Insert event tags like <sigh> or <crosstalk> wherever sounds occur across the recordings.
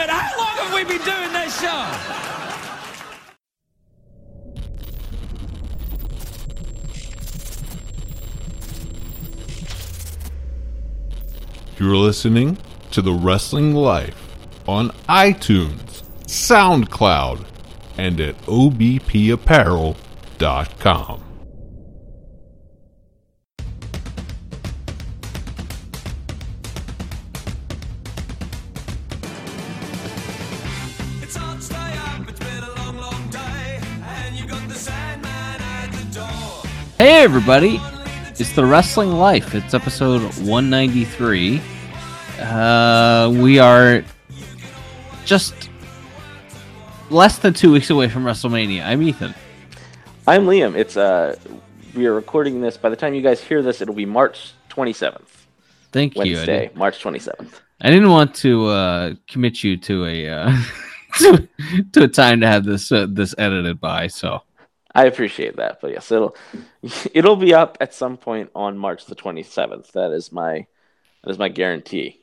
it, how long have we been doing this show? You're listening to The Wrestling Life on iTunes, SoundCloud, and at obpapparel.com. Hey, everybody. It's The Wrestling Life. It's episode 193. Uh, we are just less than two weeks away from WrestleMania. I'm Ethan. I'm Liam. It's uh, we are recording this. By the time you guys hear this, it'll be March 27th, Thank you. Wednesday, March 27th. I didn't want to uh, commit you to a uh, <laughs> to, to a time to have this uh, this edited by. So I appreciate that, but yes, it'll <laughs> it'll be up at some point on March the 27th. That is my that is my guarantee.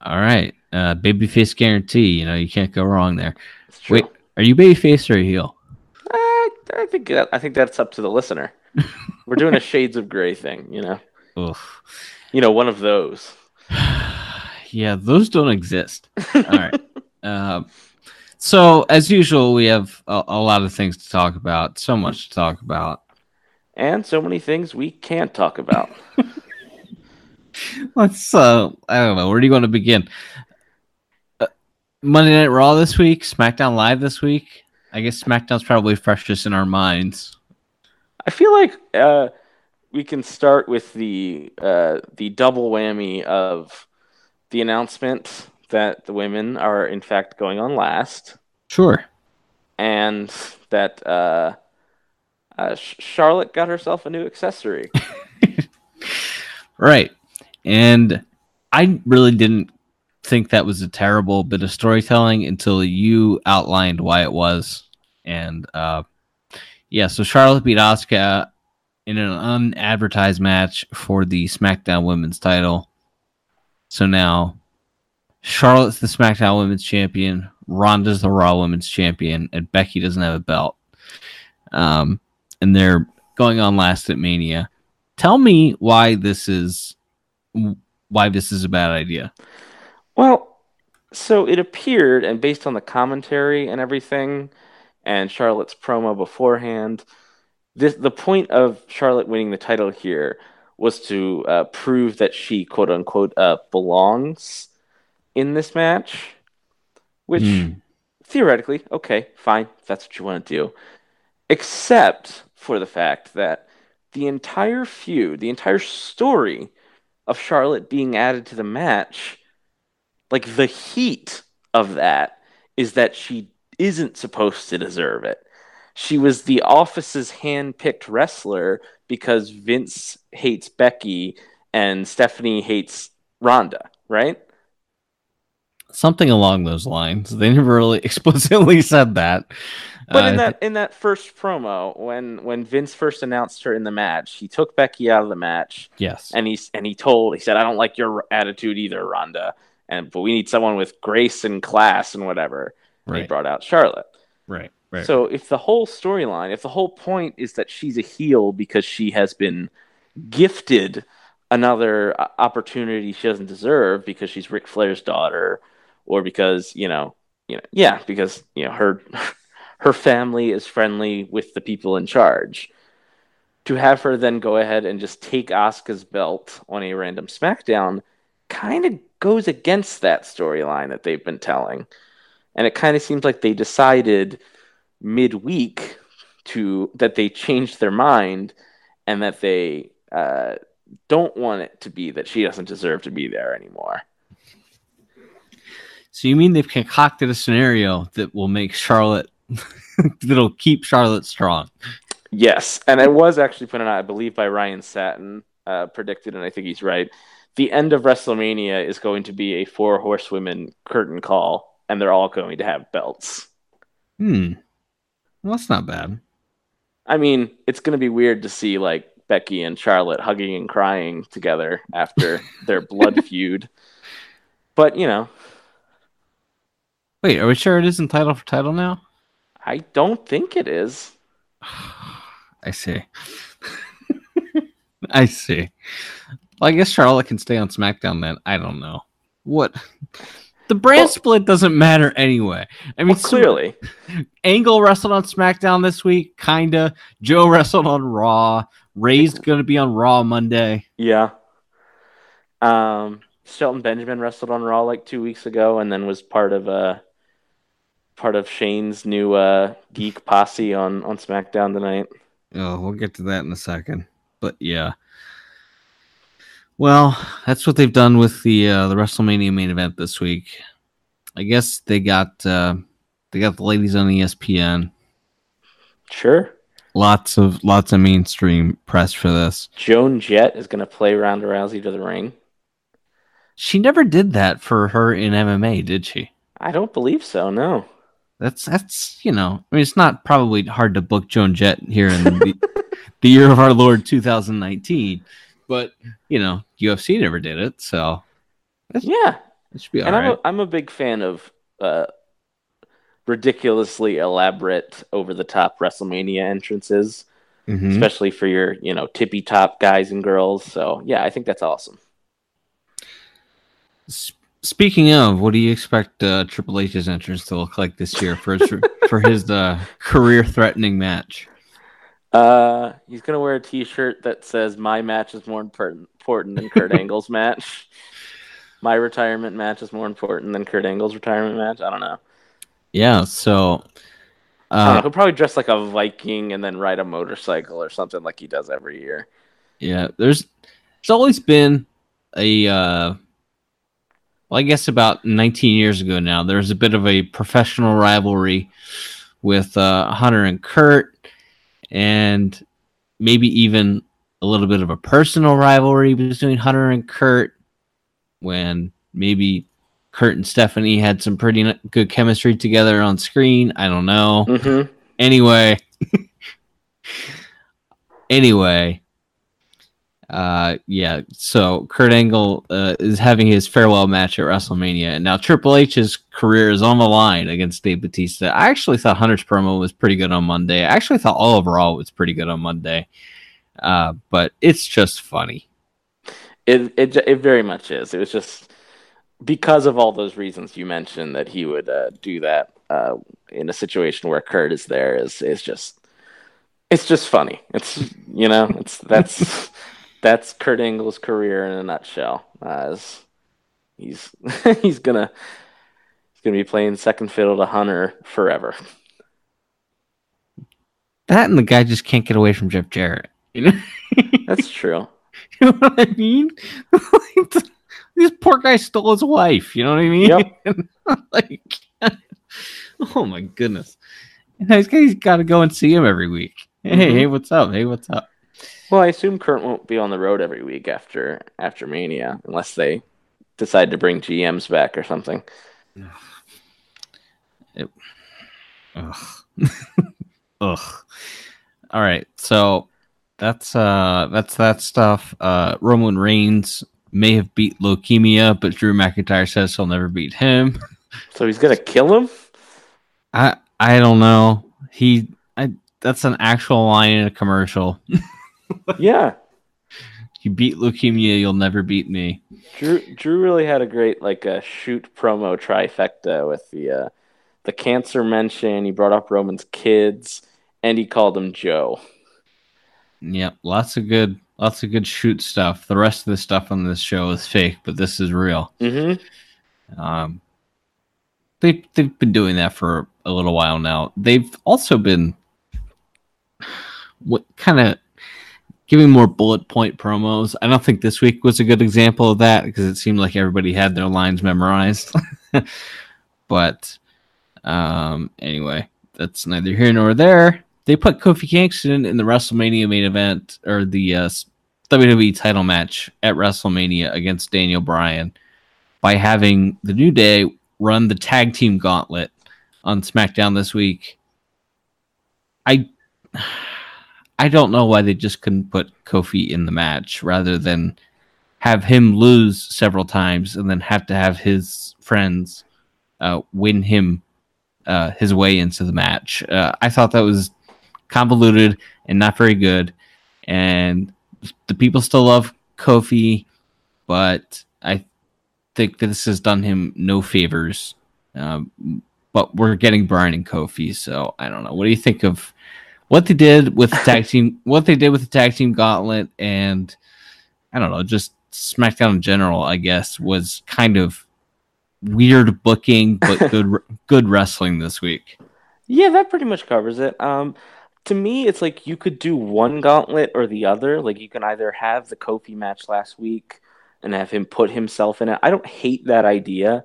all right, uh, babyface guarantee. You know you can't go wrong there. True. Wait, are you babyface or a heel? I, I think that I think that's up to the listener. <laughs> We're doing a shades of gray thing, you know. Oof. You know, one of those. <sighs> Yeah, those don't exist. <laughs> All right. Um, so, as usual, we have a, a lot of things to talk about. So much to talk about. And so many things we can't talk about. <laughs> Let's. Uh, I don't know. Where do you want to begin? Uh, Monday Night Raw this week. SmackDown Live this week. I guess SmackDown's probably freshest in our minds. I feel like uh, we can start with the uh, the double whammy of the announcement that the women are in fact going on last, Sure. and that uh, uh, Sh- Charlotte got herself a new accessory. <laughs> Right. And I really didn't think that was a terrible bit of storytelling until you outlined why it was. And uh, yeah, so Charlotte beat Asuka in an unadvertised match for the SmackDown Women's title. So now Charlotte's the SmackDown Women's Champion, Ronda's the Raw Women's Champion, and Becky doesn't have a belt. Um, and they're going on last at Mania tell me why this is why this is a bad idea. Well, so it appeared, and based on the commentary and everything, and Charlotte's promo beforehand, this the point of Charlotte winning the title here was to uh, prove that she quote unquote uh, belongs in this match, which Hmm. theoretically, okay, fine, that's what you want to do, except for the fact that the entire feud, the entire story of Charlotte being added to the match, like the heat of that is that she isn't supposed to deserve it. She was the office's hand-picked wrestler because Vince hates Becky and Stephanie hates Ronda, right? Something along those lines. They never really <laughs> explicitly said that. But in Uh, that in that first promo, when when Vince first announced her in the match, he took Becky out of the match, yes. and he and he told he said, "I don't like your attitude either, Ronda, and but we need someone with grace and class and whatever." And he right. brought out Charlotte. Right. Right. So if the whole storyline, if the whole point is that she's a heel because she has been gifted another opportunity she doesn't deserve because she's Ric Flair's daughter, or because you know, you know, yeah, because you know her <laughs> her family is friendly with the people in charge. To have her then go ahead and just take Asuka's belt on a random SmackDown kind of goes against that storyline that they've been telling. And it kind of seems like they decided midweek to that they changed their mind and that they uh, don't want it to be that she doesn't deserve to be there anymore. So you mean they've concocted a scenario that will make Charlotte <laughs> that'll keep Charlotte strong. Yes, and it was actually put out, I believe, by Ryan Satin, uh, predicted, and I think he's right. The end of WrestleMania is going to be a four horsewomen curtain call, and they're all going to have belts. Hmm. Well, that's not bad. I mean, it's going to be weird to see like Becky and Charlotte hugging and crying together after <laughs> their blood feud. But, you know, Wait, are we sure it isn't title for title now? I don't think it is. <sighs> I see. <laughs> I see. Well, I guess Charlotte can stay on SmackDown then. I don't know. What? The brand Well- split doesn't matter anyway. I mean, Well, clearly. Angle wrestled on SmackDown this week, kinda. Joe wrestled on Raw. Ray's gonna be on Raw Monday. Yeah. Um, Shelton Benjamin wrestled on Raw like two weeks ago, and then was part of uh part of Shane's new uh geek posse on on SmackDown tonight. Oh, we'll get to that in a second. But yeah. Well, that's what they've done with the uh, the WrestleMania main event this week. I guess they got uh, they got the ladies on ESPN. Sure. Lots of lots of mainstream press for this. Joan Jett is gonna play Ronda Rousey to the ring. She never did that for her in MMA, did she? I don't believe so. No. That's that's you know, I mean, it's not probably hard to book Joan Jett here in the, <laughs> the year of our Lord 2019, but you know, UFC never did it, so Yeah, it should be all and I'm right. a, I'm a big fan of uh ridiculously elaborate, over the top WrestleMania entrances, Mhm. especially for your you know tippy top guys and girls. So yeah, I think that's awesome. Speaking of, what do you expect uh, Triple H's entrance to look like this year for his, <laughs> for his uh, career-threatening match? Uh, he's gonna wear a T-shirt that says "My match is more important than Kurt <laughs> Angle's match." My retirement match is more important than Kurt Angle's retirement match. I don't know. Yeah, so I don't know. uh, He'll probably dress like a Viking and then ride a motorcycle or something like he does every year. yeah, there's there's always been a uh, well, I guess about 19 years ago now, there was a bit of a professional rivalry with uh, Hunter and Kurt, and maybe even a little bit of a personal rivalry between Hunter and Kurt when maybe Kurt and Stephanie had some pretty good chemistry together on screen. I don't know. Mm-hmm. Anyway, <laughs> anyway, uh, yeah. So Kurt Angle uh, is having his farewell match at WrestleMania, and now Triple H's career is on the line against Dave Batista. I actually thought Hunter's promo was pretty good on Monday. I actually thought all overall was pretty good on Monday, uh, but it's just funny. It, it it very much is. It was just because of all those reasons you mentioned that he would uh, do that uh, in a situation where Kurt is there is is just it's just funny. It's you know it's that's <laughs> that's Kurt Angle's career in a nutshell. As he's <laughs> he's gonna he's gonna be playing second fiddle to Hunter forever. That and the guy just can't get away from Jeff Jarrett. You know? That's true. <laughs> You know what I mean? <laughs> this poor guy stole his wife. You know what I mean? like, oh my goodness. And guy's got to go and see him every week. Hey, Mhm. hey, what's up? Hey, what's up? Well, I assume Kurt won't be on the road every week after after Mania unless they decide to bring GMs back or something. Ugh. <laughs> Ugh. All right, so that's uh that's that stuff. Uh Roman Reigns may have beat leukemia, but Drew McIntyre says he'll never beat him. So he's gonna kill him. I I don't know. He I that's an actual line in a commercial. <laughs> Yeah, You beat leukemia, you'll never beat me. Drew Drew really had a great like uh, shoot promo trifecta with the uh, the cancer mention. He brought up Roman's kids, and he called him Joe. Yep, lots of good lots of good shoot stuff. The rest of the stuff on this show is fake, but this is real. Mm-hmm. Um, they they've been doing that for a little while now. They've also been what kind of giving more bullet point promos. I don't think this week was a good example of that because it seemed like everybody had their lines memorized. <laughs> but um, anyway, that's neither here nor there. They put Kofi Kingston in the WrestleMania main event or the uh, WWE title match at WrestleMania against Daniel Bryan by having the New Day run the tag team gauntlet on SmackDown this week. I I don't know why they just couldn't put Kofi in the match rather than have him lose several times and then have to have his friends uh, win him uh, his way into the match. Uh, I thought that was convoluted and not very good. And the people still love Kofi, but I think this has done him no favors. Um, but we're getting Bryan and Kofi, so I don't know. What do you think of what they did with the tag team? <laughs> What they did with the tag team gauntlet, and I don't know, just SmackDown in general. I guess was kind of weird booking, but <laughs> good good wrestling this week. Yeah, that pretty much covers it. Um, to me, it's like you could do one gauntlet or the other. Like you can either have the Kofi match last week and have him put himself in it. I don't hate that idea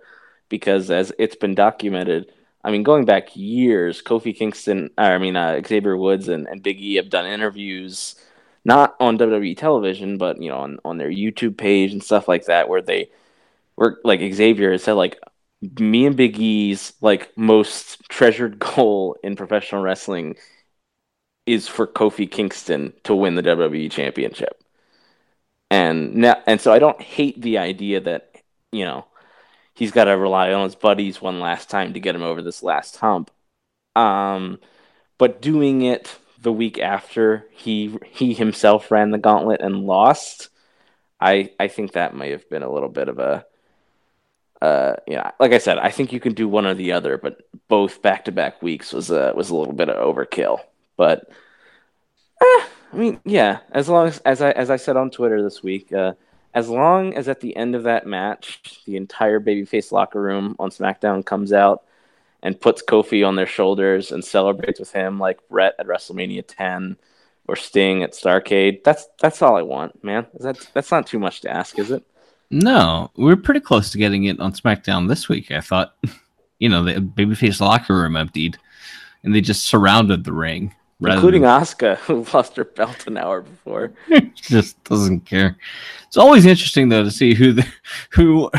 because, as it's been documented, I mean, going back years, Kofi Kingston, I mean, uh, Xavier Woods and, and Big E have done interviews, not on WWE television, but you know, on, on their YouTube page and stuff like that, where they where like Xavier has said like me and Big E's like most treasured <laughs> goal in professional wrestling is for Kofi Kingston to win the WWE championship. And now and so I don't hate the idea that, you know, he's got to rely on his buddies one last time to get him over this last hump. Um but doing it the week after he he himself ran the gauntlet and lost, I I think that may have been a little bit of a uh, yeah, like I said, I think you can do one or the other, but both back to back weeks was a was a little bit of overkill. But eh, I mean, yeah, as long as as I as I said on Twitter this week, uh, as long as at the end of that match, the entire babyface locker room on SmackDown comes out and puts Kofi on their shoulders and celebrates with him like Bret at WrestleMania 10 or Sting at Starcade. That's that's all I want, man. That's that's not too much to ask, is it? No, we are pretty close to getting it on SmackDown this week. I thought, <laughs> you know, the babyface locker room emptied, and they just surrounded the ring, rather Including than- Asuka, <laughs> who lost her belt an hour before. <laughs> just doesn't care. It's always interesting though to see who the <laughs> who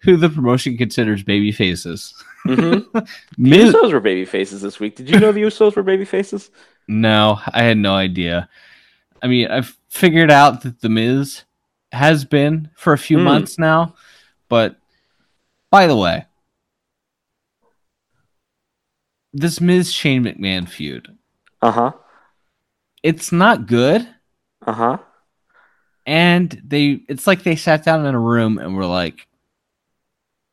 who the promotion considers baby faces. Mm-hmm. The Usos were baby faces this week. Did you know the Usos were baby faces? no, I had no idea. I mean, I've figured out that the Miz has been for a few Hmm. months now, but by the way, this Miz Shane McMahon feud, Uh huh. it's not good. Uh huh. and they it's like they sat down in a room and were like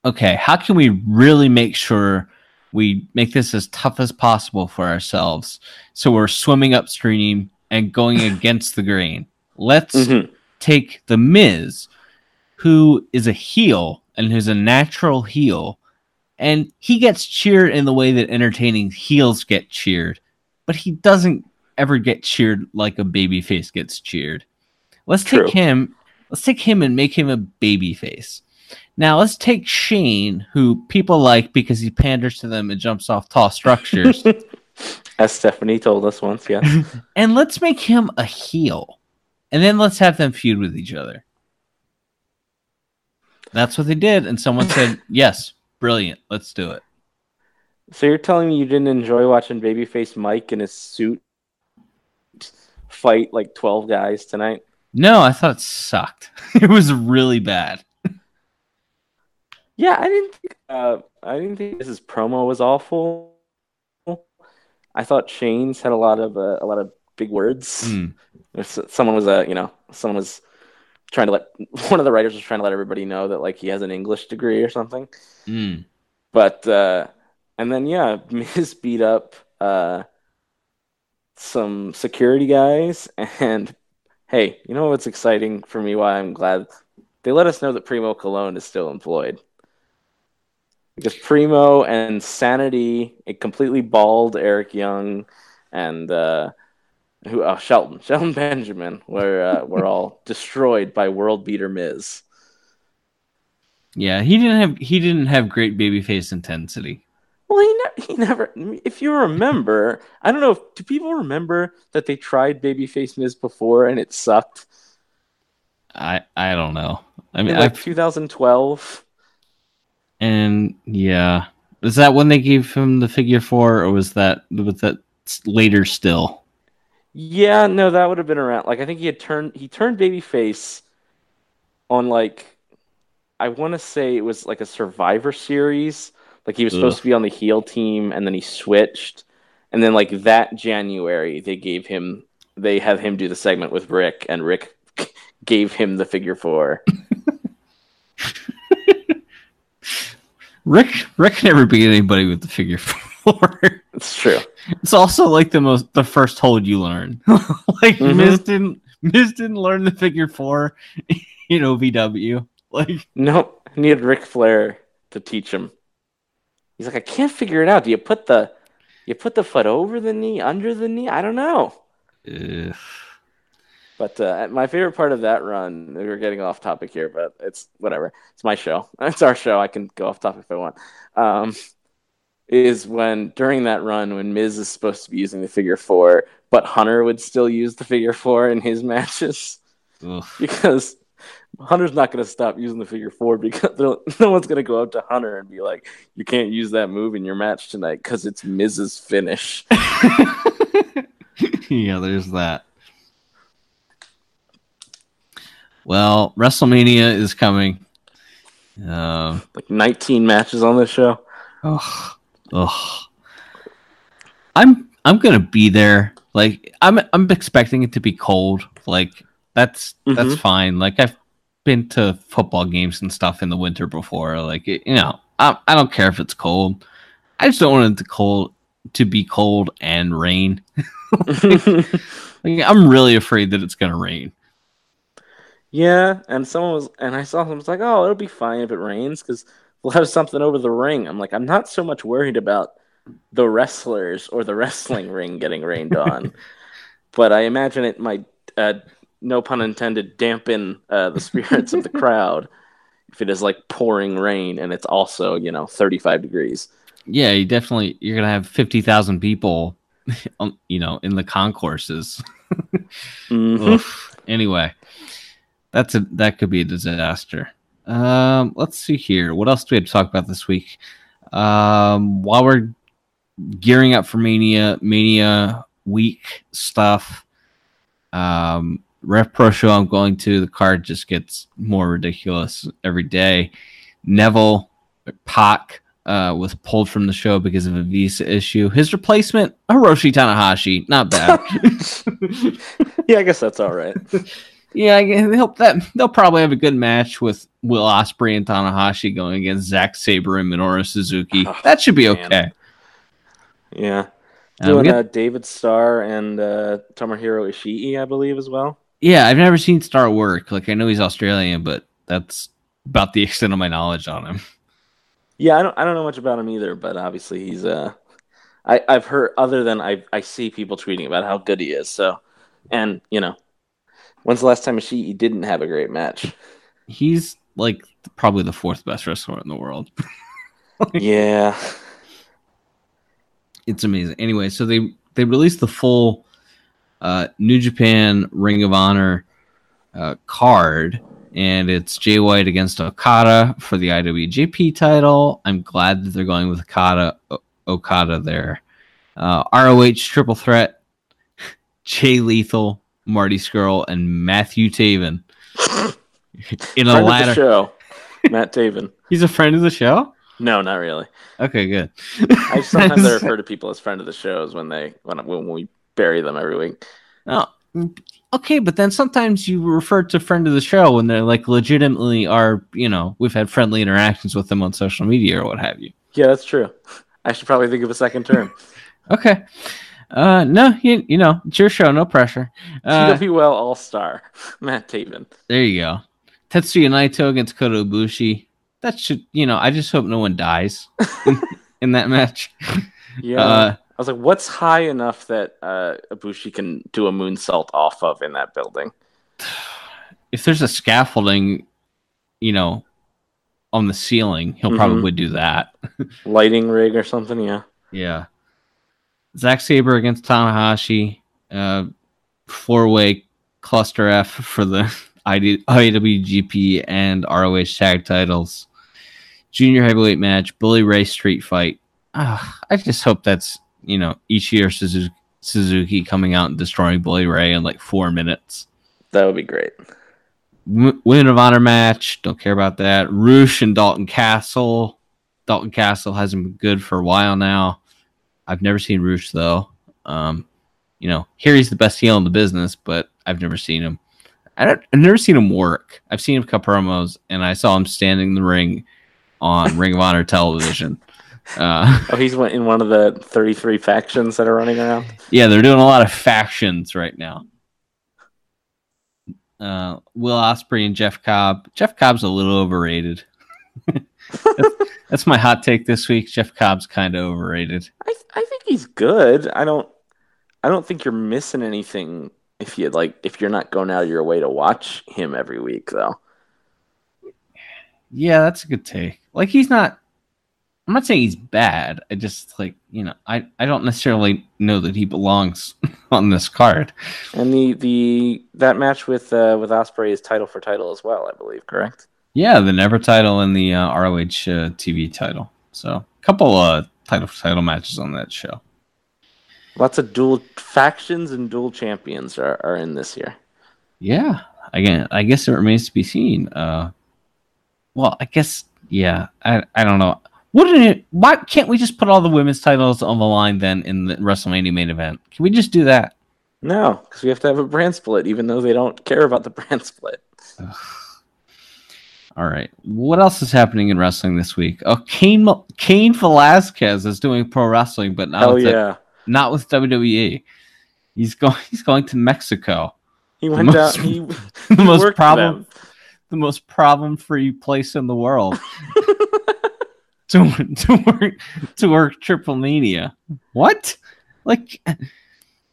okay how can we really make sure we make this as tough as possible for ourselves so we're swimming upstream and going <laughs> against the grain let's Mhm. take the miz who is a heel and who's a natural heel and he gets cheered in the way that entertaining heels get cheered but he doesn't ever get cheered like a babyface gets cheered Let's True. take him. Let's take him and make him a baby face. Now let's take Shane, who people like because he panders to them and jumps off tall structures, <laughs> As Stephanie told us once, yeah. <laughs> and let's make him a heel. And then let's have them feud with each other. That's what they did, and someone said, "Yes, brilliant. Let's do it." so you're telling me you didn't enjoy watching Babyface Mike in his suit fight like 12 guys tonight? No, I thought it sucked. <laughs> it was really bad. Yeah, I didn't think uh, I didn't think his promo was awful. I thought Shane's had a lot of uh, a lot of big words. Mm. If someone was uh, you know, someone was trying to let <laughs> one of the writers was trying to let everybody know that like he has an English degree or something. Mm. But uh and then yeah, <laughs> Miz beat up uh some security guys and hey, you know what's exciting for me why I'm glad they let us know that Primo Colón is still employed. Because Primo and Sanity, a completely bald Eric Young and uh who uh, Shelton, <laughs> Shelton Benjamin were uh, were all <laughs> destroyed by world beater Miz. Yeah, he didn't have he didn't have great babyface intensity. Well, he, ne- he never. If you remember, I don't know. if Do people remember that they tried Babyface Miz before and it sucked? I I don't know. I In mean, like I, 2012. and yeah, was that when they gave him the figure four, or was that was that later still? Yeah, no, that would have been around. Like I think he had turned he turned Babyface on like I want to say it was like a Survivor Series. Like he was supposed Ugh. to be on the heel team, and then he switched. And then like that January, they gave him they had him do the segment with Ric, and Ric <laughs> gave him the figure four. <laughs> Ric Ric never beat anybody with the figure four. It's true. it's also like the most the first hold you learn. <laughs> like Mhm. Miz didn't Miz didn't learn the figure four <laughs> in OVW. Like Nope. I needed Ric Flair to teach him. He's like, I can't figure it out. Do you put the you put the foot over the knee, under the knee? I don't know. ugh. But uh, my favorite part of that run, we're getting off topic here, but it's whatever. It's my show. <laughs> It's our show. I can go off topic if I want. Um, is when during that run when Miz is supposed to be using the figure four, but Hunter would still use the figure four in his <laughs> matches Ugh. because Hunter's not going to stop using the figure four because <laughs> no one's going to go up to Hunter and be like, "You can't use that move in your match tonight because it's Miz's finish." <laughs> yeah, there's that. Well, WrestleMania is coming. Um, like 19 matches on this show. ugh, ugh. I'm I'm gonna be there. Like I'm I'm expecting it to be cold. Like that's that's mm-hmm. fine. Like I've been to football games and stuff in the winter before. Like it, you know, I I don't care if it's cold. I just don't want it to cold to be cold and rain. <laughs> Like I'm really afraid that it's gonna rain. Yeah, and someone was, and I saw someone was like, "Oh, it'll be fine if it rains because we'll <laughs> have something over the ring." I'm like, I'm not so much worried about the wrestlers or the wrestling ring getting rained on, <laughs> but I imagine it might, uh, no pun intended, dampen uh, the spirits of the <laughs> crowd if it is like pouring rain and it's also you know 35 degrees. Yeah, you definitely you're gonna have fifty thousand people, on, you know, in the concourses. Mhm. Anyway, that's a that could be a disaster. Um, let's see here. What else do we have to talk about this week? Um, while we're gearing up for Mania, Mania week stuff. Um, RevPro Show I'm going to. The card just gets more ridiculous every day. Neville Pac uh, was pulled from the show because of a visa issue. His replacement, Hiroshi Tanahashi, not bad. <laughs> <laughs> Yeah, I guess that's all right. <laughs> Yeah, I hope that they'll probably have a good match with Will Ospreay and Tanahashi going against Zack Sabre and Minoru Suzuki. Oh, <sighs> that should be man. okay. Yeah, we doing uh, David Starr and uh, Tomohiro Ishii, I believe, as well. yeah, I've never seen Starr work. Like I know he's Australian, but that's about the <laughs> extent of my knowledge on him. Yeah, I don't I don't know much about him either, but obviously he's uh I, I've heard other than I I see people tweeting about how good he is. So and you know when's the last time Ishii didn't have a great match? He's like probably the fourth best wrestler in the world. <laughs> yeah. it's amazing. Anyway, so they they released the full uh, New Japan Ring of Honor uh, card, and it's Jay White against Okada for the IWGP title. I'm glad that they're going with Okada O- Okada there. Uh, ROH Triple Threat, <laughs> Jay Lethal, Marty Scurll, and Matthew Taven <laughs> in a Friend ladder. show. Matt Taven. <laughs> He's a friend of the show. No, not really. Okay, good. I <laughs> sometimes I refer to people as friend of the shows when they when when we bury them every week. Oh, okay, but then sometimes you refer to friend of the show when they're like legitimately are, you know, we've had friendly interactions with them on social media or what have you. Yeah, that's true. I should probably think of a second term. Okay. Uh, no, you, you know, it's your show, no pressure. Uh, TWL All Star, <laughs> Matt Taven. there you go. Tetsuya Naito against Kota Ibushi. That should, you know, I just hope no one dies in, <laughs> in that match. Yeah. Uh, I was like, what's high enough that uh, Ibushi can do a moonsault off of in that building? if there's a scaffolding, you know, on the ceiling, he'll Mhm. probably do that. <laughs> Lighting rig or something? Yeah. Yeah. Zack Sabre against Tanahashi. Uh, four way cluster F for the <laughs> ID, IWGP and ROH tag titles. Junior heavyweight match. Bully Ray street fight. Ah, I just hope that's, you know, Ichiro Suzuki, Suzuki coming out and destroying Bully Ray in like four minutes. That would be great. w- Women of Honor match. Don't care about that. Roosh and Dalton Castle. Dalton Castle hasn't been good for a while now. I've never seen Roosh though. Um, you know, here he's the best heel in the business, but I've never seen him. I don't, I've never seen him work. I've seen him cut promos, and I saw him standing in the ring on <laughs> Ring of Honor television. Uh, <laughs> Oh, he's in one of the 33 factions that are running around. yeah, they're doing a lot of factions right now. Uh, Will Ospreay and Jeff Cobb. Jeff Cobb's a little overrated. <laughs> that's, that's my hot take this week. Jeff Cobb's kind of overrated. I I think he's good. I don't I don't think you're missing anything if you like if you're not going out of your way to watch him every week though. Yeah, that's a good take. Like he's not. I'm not saying he's bad. I just like you know I I don't necessarily know that he belongs <laughs> on this card. And the the that match with uh, with Ospreay is title for title as well, I believe. Correct. Yeah, the Never title and the uh, ROH uh, TV title. So a couple uh title title matches on that show. Lots of dual factions and dual champions are, are in this year. Yeah, again, I guess it remains to be seen. Uh, well, I guess yeah. I I don't know. Wouldn't it? Why can't we just put all the women's titles on the line then in the WrestleMania main event? Can we just do that? No, because we have to have a brand split, even though they don't care about the brand split. All right. What else is happening in wrestling this week? Oh, Cain Cain Velasquez is doing pro wrestling, but not Hell with the- yeah. not with WWE. He's going. <laughs> He's going to Mexico. He went most- down. He, <laughs> The he most problem, the most problem-free place in the world. <laughs> to to work to work Triple Mania. What? Like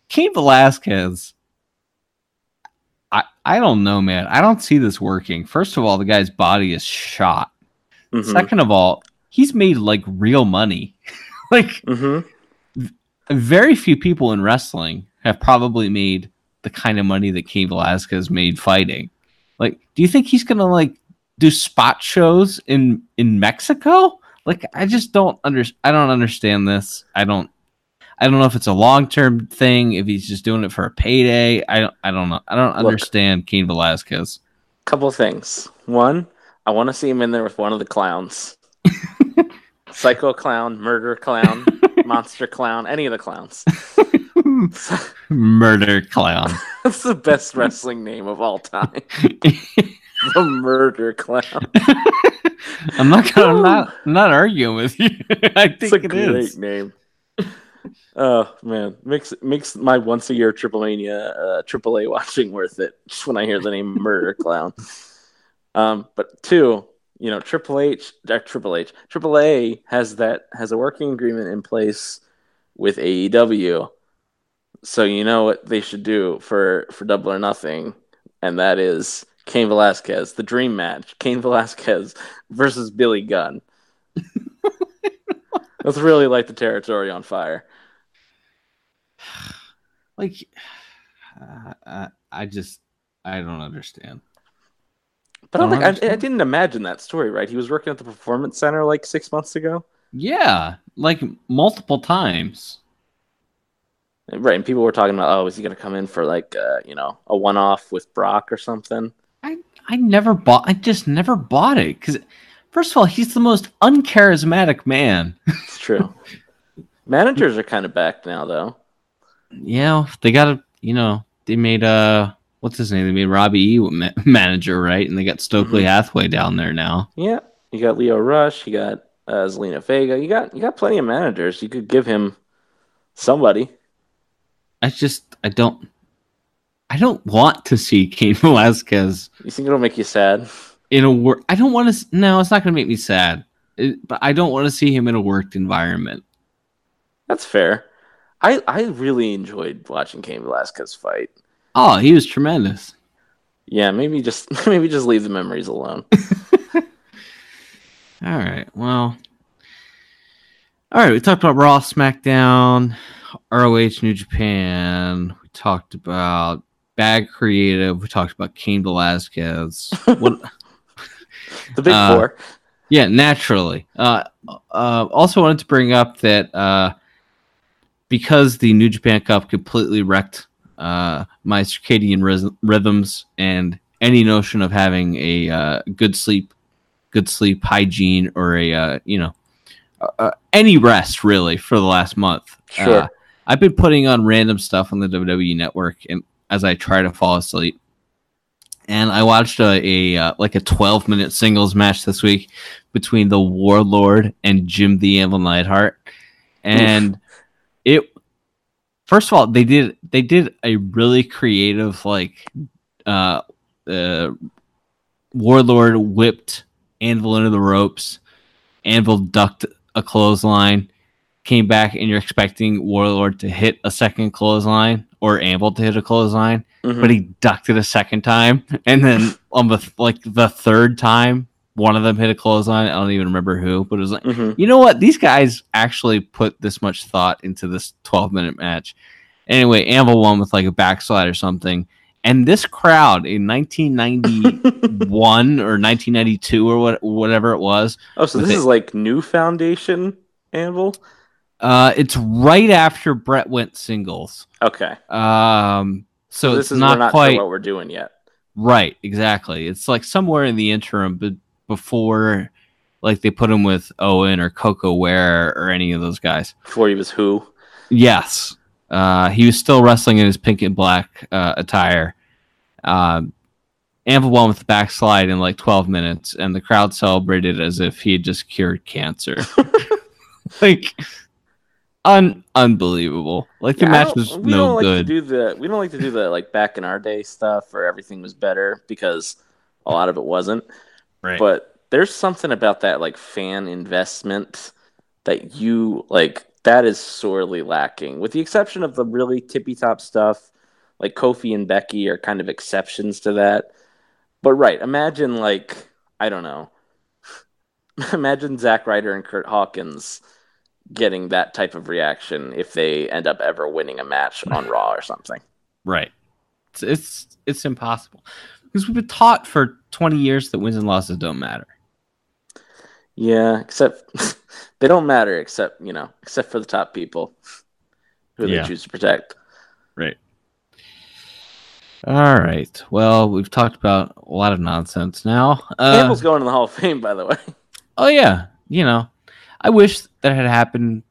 Cain Velasquez. I don't know, man. I don't see this working. First of all, the guy's body is shot. Mhm, Second of all, he's made like real money. <laughs> like mhm. very few people in wrestling have probably made the kind of money that Cain Velasquez made fighting. Like, do you think he's gonna like do spot shows in in Mexico? Like, I just don't under I don't understand this. I don't I don't know if it's a long term thing, if he's just doing it for a payday. I don't I don't know. I don't Look. understand Cain Velasquez. Couple things. One, I want to see him in there with one of the clowns. <laughs> Psycho clown, murder clown, <laughs> monster clown, any of the clowns. Murder clown. <laughs> That's the best wrestling name of all time. the murder clown. I'm not gonna I'm not I'm not arguing with you. I think It's a it great is. name. Oh man, makes makes my once a year Triple Mania uh, Triple A watching worth it just <laughs> when I hear the name <laughs> Murder Clown. Um, but two, you know, Triple H, uh, Triple H, Triple A has that has a working agreement in place with AEW, so you know what they should do for for Double or Nothing, and that is Cain Velasquez, the dream match, Cain Velasquez versus Billy Gunn. Let's really light the territory on fire. <sighs> like uh, uh, I just I don't understand. But I, don't Don't think, I, I didn't imagine that story, right? He was working at the performance center like six months ago, Yeah, like multiple times. right? And people were talking about, oh, is he going to come in for like, uh, you know, a one-off with Brock or something? I I never bought. I just never bought it because first of all, he's the most uncharismatic man. <laughs> It's true. Managers are kind of back now, though. yeah, they got a you know they made uh what's his name? They made Robbie E ma- manager, right? And they got Stokely Mhm. Hathaway down there now. Yeah, you got Lio Rush, you got uh, Zelina Vega, you got you got plenty of managers. You could give him somebody. I just I don't I don't want to see Cain Velasquez You think it'll make you sad? In a work. I don't want to. No, it's not going to make me sad. It, but I don't want to see him in a worked environment. That's fair. I I really enjoyed watching Cain Velasquez fight. Oh, he was tremendous. Yeah, maybe just <laughs> maybe just leave the memories alone. <laughs> All right. Well. All right. We talked about Raw, SmackDown, ROH, New Japan. We talked about Bag Creative. We talked about Cain Velasquez. <laughs> what? <laughs> The big Uh, four. Yeah, naturally. Uh, uh, also wanted to bring up that uh, because the New Japan Cup completely wrecked uh, my circadian rhyth- rhythms and any notion of having a uh, good sleep, good sleep hygiene, or a uh, you know uh, uh, any rest really for the last month. Sure. Uh, I've been putting on random stuff on the WWE Network, and as I try to fall asleep. And I watched a, a uh, like a 12 minute singles match this week between the Warlord and Jim the Anvil Neidhart, and it first of all they did they did a really creative like uh uh warlord whipped anvil into the ropes. Anvil ducked a clothesline came back and you're expecting warlord to hit a second clothesline or anvil to hit a clothesline Mhm. but he ducked it a second time and then <laughs> on the like the third time one of them hit a clothesline i don't even remember who but it was like Mhm. you know what? These guys actually put this much thought into this 12 minute match. Anyway, Anvil won with like a backslide or something. And this crowd in 1991 <laughs> or 1992 or what, whatever it was, Oh, so this it- is like new foundation anvil. Uh, it's right after Bret went singles. Okay, Um, so, this it's is not, not quite sure what we're doing yet. right. Exactly. It's like somewhere in the interim, but before like they put him with Owen or Koko Ware or any of those guys. Before he was who? Yes. Uh, he was still wrestling in his pink and black uh, attire. Um, Anvil won with the backslide in like 12 minutes, and the crowd celebrated as if he had just cured cancer. <laughs> <laughs> like, un- unbelievable. Like, the Yeah, I match don't- was we no don't like good. To do the we don't like to do the like back in our day stuff where everything was better because a lot of it wasn't. Right. But there's something about that like fan investment that you like that is sorely lacking, with the exception of the really tippy top stuff. Like Kofi and Becky are kind of exceptions to that. But right, imagine like I don't know. <laughs> imagine Zack Ryder and Kurt Hawkins getting that type of reaction if they end up ever winning a match on Raw or something. right. It's, it's, it's impossible. Because we've been taught for 20 years that wins and losses don't matter. Yeah, except <laughs> they don't matter except, you know, except for the top people who Yeah. they choose to protect. Right. All right. Well, we've talked about a lot of nonsense now. Uh, Campbell's going to the Hall of Fame, by the way. oh yeah, you know, I wish that had happened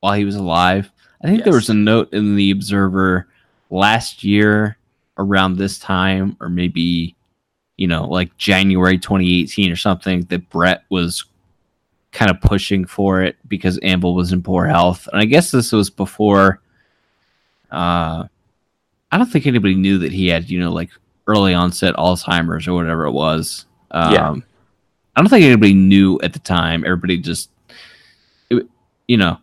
while he was alive. I think there was a note in the Observer last year around this time, or maybe you know, like January 2018 or something, that Bret was kind of pushing for it because Anvil was in poor health, and I guess this was before. Uh, I don't think anybody knew that he had, you know, like early onset Alzheimer's or whatever it was. Um, Yeah. I don't think anybody knew at the time. Everybody just, you know,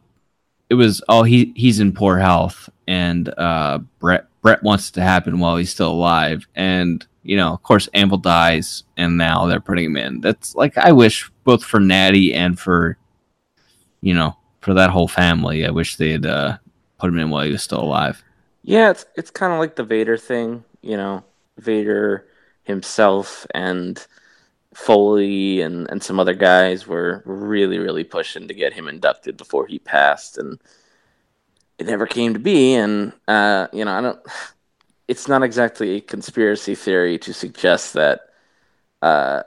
it was oh he he's in poor health and uh, Bret Bret wants it to happen while he's still alive and you know of course Anvil dies and now they're putting him in. That's like I wish both for Nattie and for you know for that whole family. I wish they'd uh, put him in while he was still alive. Yeah, it's it's kind of like the Vader thing, you know, Vader himself and Foley and, and some other guys were really, really pushing to get him inducted before he passed, and it never came to be. And uh, you know, I don't. <sighs> It's not exactly a conspiracy theory to suggest that uh,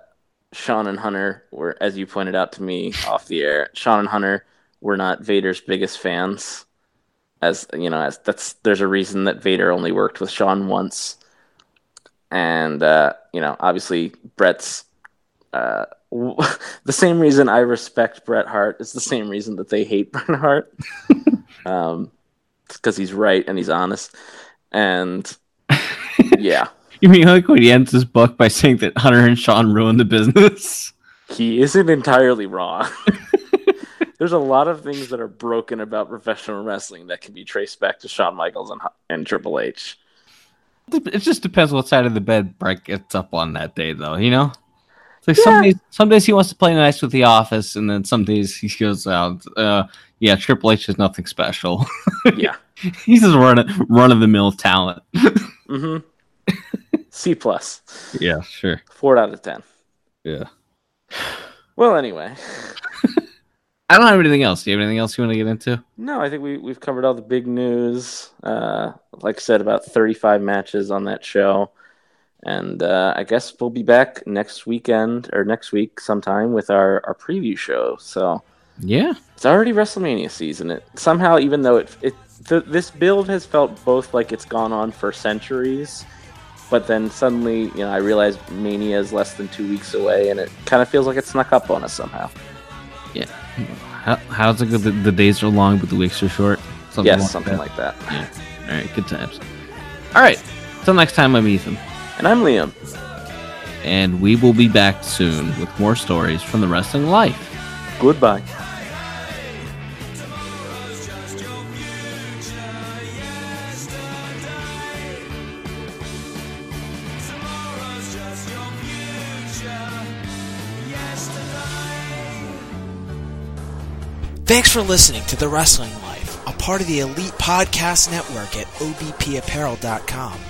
Shawn and Hunter were, as you pointed out to me off the air, Shawn and Hunter were not Vader's biggest fans as you know, as that's there's a reason that Vader only worked with Shawn once, and uh, you know, obviously Bret's uh, w- <laughs> the same reason I respect Bret Hart is the same reason that they hate <laughs> Bret Hart, um, because he's right and he's honest, and <laughs> yeah, You mean like when he ends his book by saying that Hunter and Shawn ruined the business? he isn't entirely wrong. There's a lot of things that are broken about professional wrestling that can be traced back to Shawn Michaels and, and Triple H. It just depends what side of the bed Bret gets up on that day, though. You know, it's like Yeah. some days, some days he wants to play nice with the office, and then some days he goes out. Uh, yeah, Triple H is nothing special. <laughs> Yeah. He's just run run of the mill talent. mm-hmm. <laughs> C plus, Yeah, sure. four out of ten. Yeah. Well, anyway, <laughs> I don't have anything else. Do you have anything else you want to get into? no, I think we we've covered all the big news. Uh, like I said, about thirty five matches on that show, And uh, I guess we'll be back next weekend or next week sometime with our, our preview show. So Yeah. it's already WrestleMania season. It somehow, even though it it th- this build has felt both like it's gone on for centuries, but then suddenly, you know, I realized Mania is less than two weeks away, and it kind of feels like it snuck up on us somehow. Yeah. How, how's it go? The, the days are long, but the weeks are short. Something yes, like something that. like that. Yeah. All right, good times. All right, till next time, I'm Ethan, And I'm Liam. and we will be back soon with more stories from the wrestling life. Goodbye. Thanks for listening to The Wrestling Life, a part of the Elite Podcast Network at obpapparel.com.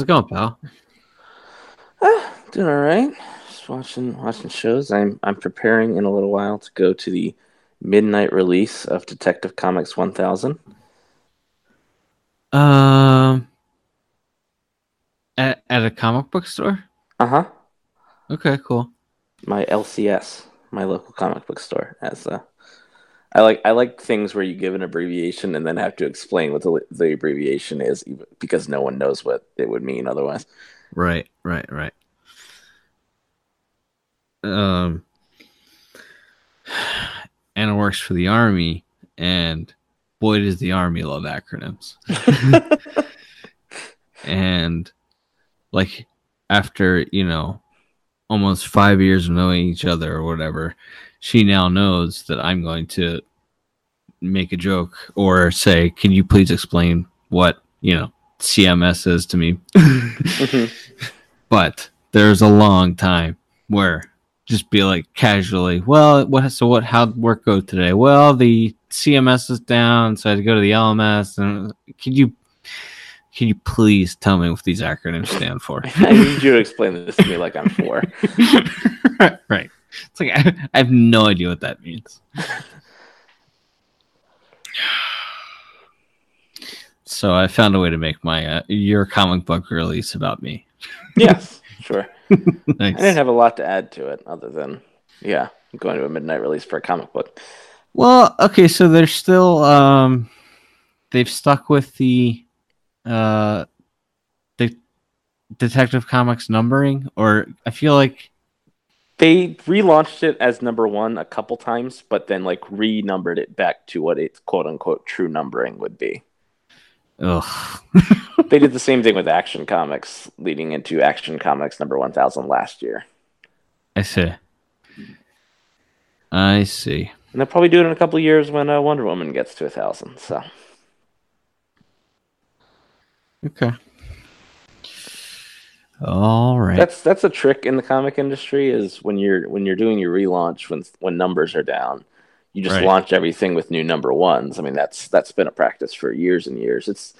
How's it going, pal? Doing all right. Just watching watching shows. I'm I'm preparing in a little while to go to the midnight release of Detective Comics 1000. Um, at at a comic book store. Uh huh. Okay, cool. My LCS, my local comic book store. As uh, I like I like things where you give an abbreviation and then have to explain what the the abbreviation is, because no one knows what it would mean otherwise. Right, right, right. Um, Anna works for the army, and boy, does the army love acronyms. <laughs> and like after you know almost five years of knowing each other or whatever, she now knows that I'm going to make a joke or say, "Can you please explain what you know CMS is to me?" Mm-hmm. <laughs> but there's a long time where just be like casually, well, what so what how'd work go today? Well, the CMS is down, so I had to go to the LMS and can you can you please tell me what these acronyms stand for? <laughs> I need you to explain this to me like I'm four. <laughs> right. It's like I, <laughs> I have no idea what that means. So I found a way to make my uh, your comic book release about me. yes, <laughs> sure. Nice. I didn't have a lot to add to it other than, yeah, going to a midnight release for a comic book. Well, okay, so they're still um they've stuck with the uh the Detective Comics numbering or I feel like They relaunched it as number one a couple times, but then like renumbered it back to what its quote unquote true numbering would be. ugh. <laughs> They did the same thing with Action Comics, leading into Action Comics number 1000 last year. I see. I see. And they'll probably do it in a couple of years when uh, Wonder Woman gets to a thousand. So Okay. All right. that's that's a trick in the comic industry is when you're when you're doing your relaunch when when numbers are down, you just Right. launch everything with new number ones. I mean that's that's been a practice for years and years. It's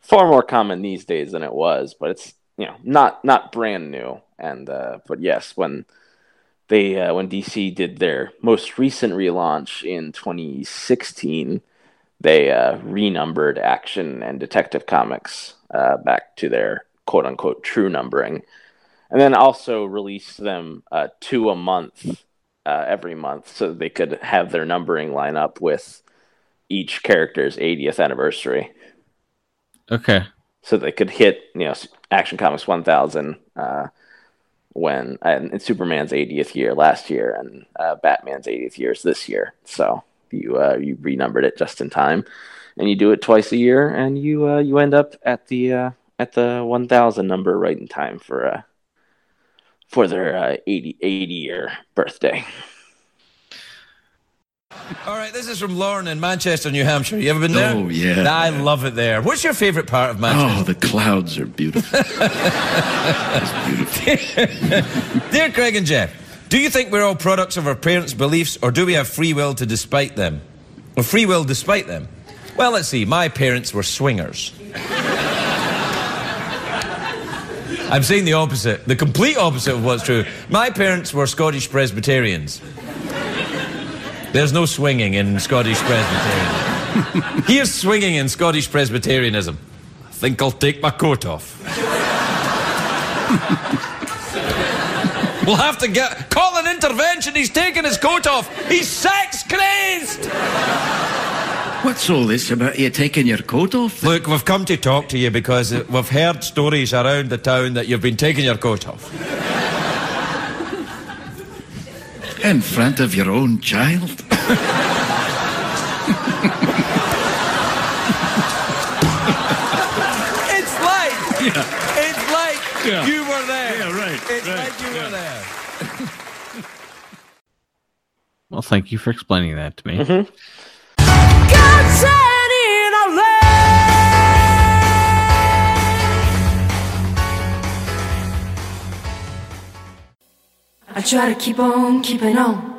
far more common these days than it was, but it's you know not not brand new. And uh, but yes, when they uh, when DC did their most recent relaunch in 2016, they uh, renumbered Action and Detective Comics uh, back to their quote unquote true numbering, and then also release them uh, two a month uh, every month so they could have their numbering line up with each character's 80th anniversary Okay. so they could hit you know Action Comics 1000 uh, when and, and Superman's 80th year last year and uh, Batman's 80th years this year. So you uh, you renumbered it just in time, and you do it twice a year, and you uh, you end up at the uh, at the 1000 number right in time for uh, for their uh, 80 80 year birthday. All right, this is from Lauren in Manchester, New Hampshire. You ever been there? Oh, yeah. I love it there. What's your favourite part of Manchester? Oh, the clouds are beautiful. <laughs> beautiful. <laughs> Dear Craig and Jeff, do you think we're all products of our parents' beliefs, or do we have free will to despite them? Or free will despite them? Well, let's see. My parents were swingers. I'm saying the opposite, the complete opposite of what's true. My parents were Scottish Presbyterians. There's no swinging in Scottish Presbyterianism. Here's swinging in Scottish Presbyterianism. I think I'll take my coat off. We'll have to get call an intervention. He's taking his coat off. He's sex crazed. What's all this about you taking your coat off? Look, we've come to talk to you because uh, we've heard stories around the town that you've been taking your coat off. In front of your own child? It's like it's like Yeah. you were there. Yeah, right, It's right, like you were there. Well, thank you for explaining that to me. I try to keep on keeping on.